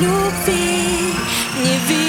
Любви не видно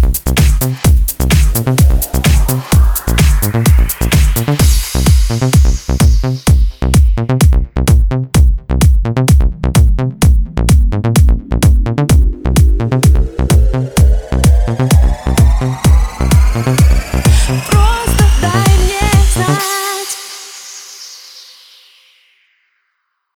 Thank